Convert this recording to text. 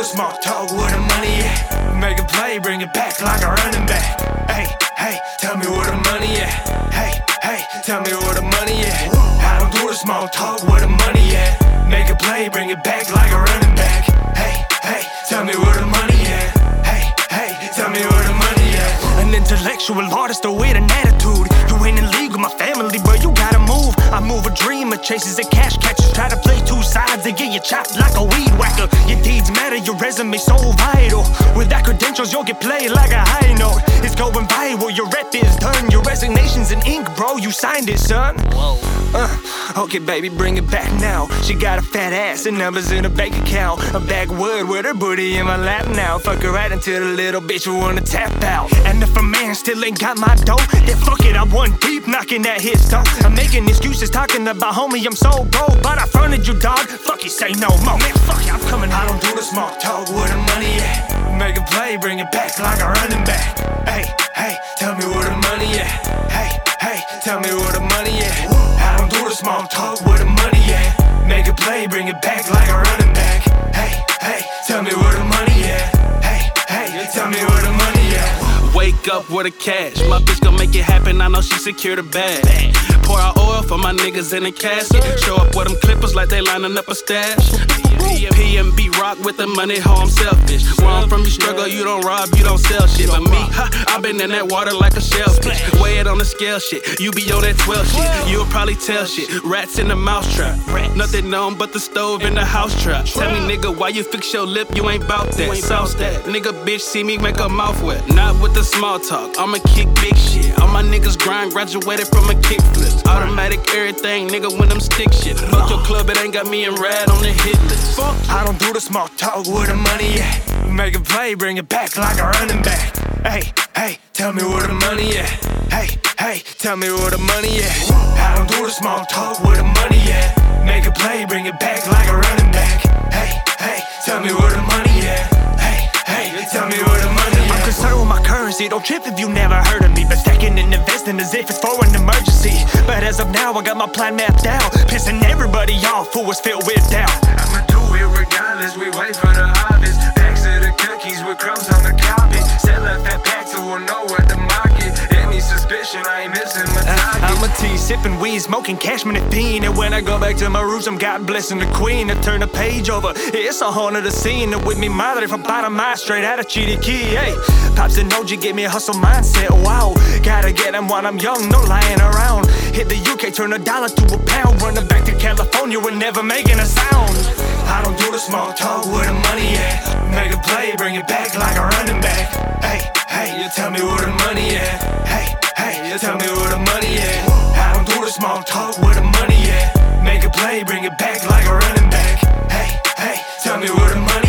the small talk where the money at. Make a play, bring it back like a running back. Hey, hey, tell me where the money at. Hey, hey, tell me where the money at. I don't do the small talk where the money at. Make a play, bring it back like a running back. Hey, hey, tell me where the money at. Hey, hey, tell me where the money at. An intellectual artist with an attitude. You ain't in league with my family, but you gotta move. I move a dream of chases a cash catches. Try to play sides and get you chopped like a weed whacker. Your deeds matter, your resume so vital. Without credentials, you'll get played like a high note. It's going viral, your rep is done. Your resignation's in ink, bro. You signed it, son. Whoa. Uh, okay, baby, bring it back now. She got a fat ass and numbers in a bank account. A backwood with her booty in my lap now. Fuck her right until the little bitch will wanna tap out. And if a man still ain't got my dough, then fuck it, I'm one deep knocking that his door. I'm making excuses talking about homie, I'm so broke. But I fronted you, dog. Fuck you, say no more. Man, fuck you, I'm coming. I don't do the small talk where the money at. Make a play, bring it back like a running back. Hey, hey, tell me where the money at. Hey, hey, tell me where the money at. I don't do the small talk where the money at. Make a play, bring it back like a running back. Hey, hey, tell me where the money at. Hey, hey, tell me where the money at. Wake up with the cash. My bitch gon' make it happen. I know she secure the bag. Pour out oil for my niggas in the casket. Show up with them clippers like they lining up a stash. PMB rock with the money, how I'm selfish. Where I'm from, you struggle, you don't rob, you don't sell shit. But me, ha, I been in that water like a shellfish. Weigh it on the scale shit. You be on that 12 shit. You'll probably tell shit. Rats in the mousetrap. Nothing known but the stove in the house trap. Tell me, nigga, why you fix your lip? You ain't bout that. Sauce that. Nigga, bitch, see me make a mouth wet. Not with the small talk. I'ma kick big shit. All my niggas grind, graduated from a kick flip. Automatic everything, nigga, when them stick shit. Fuck your club, it ain't got me and Rad on the hit list. Fuck. I don't do the small talk where the money at. Make a play, bring it back like a running back. Hey, hey, tell me where the money at. Hey, hey, tell me where the money at. I don't do the small talk where the money at. Make a play, bring it back like a running back. Hey, hey, tell me where the money at. Hey, hey, tell me where the money at. I'm concerned with my currency, don't trip if you never heard of me. But stacking and investing as if it's for an emergency. But as of now, I got my plan mapped out. Pissing everybody off who was filled with doubt. I ain't missing my target. Uh, I'm a T, sipping weed, smoking cashman and fiend. And when I go back to my roots, I'm God blessing the queen. I turn the page over, it's a haunted the scene. And with me, madre from bottom eye, straight out of Key. Hey, Pops and OG give me a hustle mindset. Wow, gotta get them while I'm young, no lying around. Hit the UK, turn a dollar to a pound. Running back to California and never making a sound. I don't do the small talk where the money at. Make a play, bring it back like a running back. Hey, hey, you tell me where the money at. Hey, tell me where the money at. I don't do the small talk, where the money at. Make a play, bring it back like a running back. Hey, hey, tell me where the money at?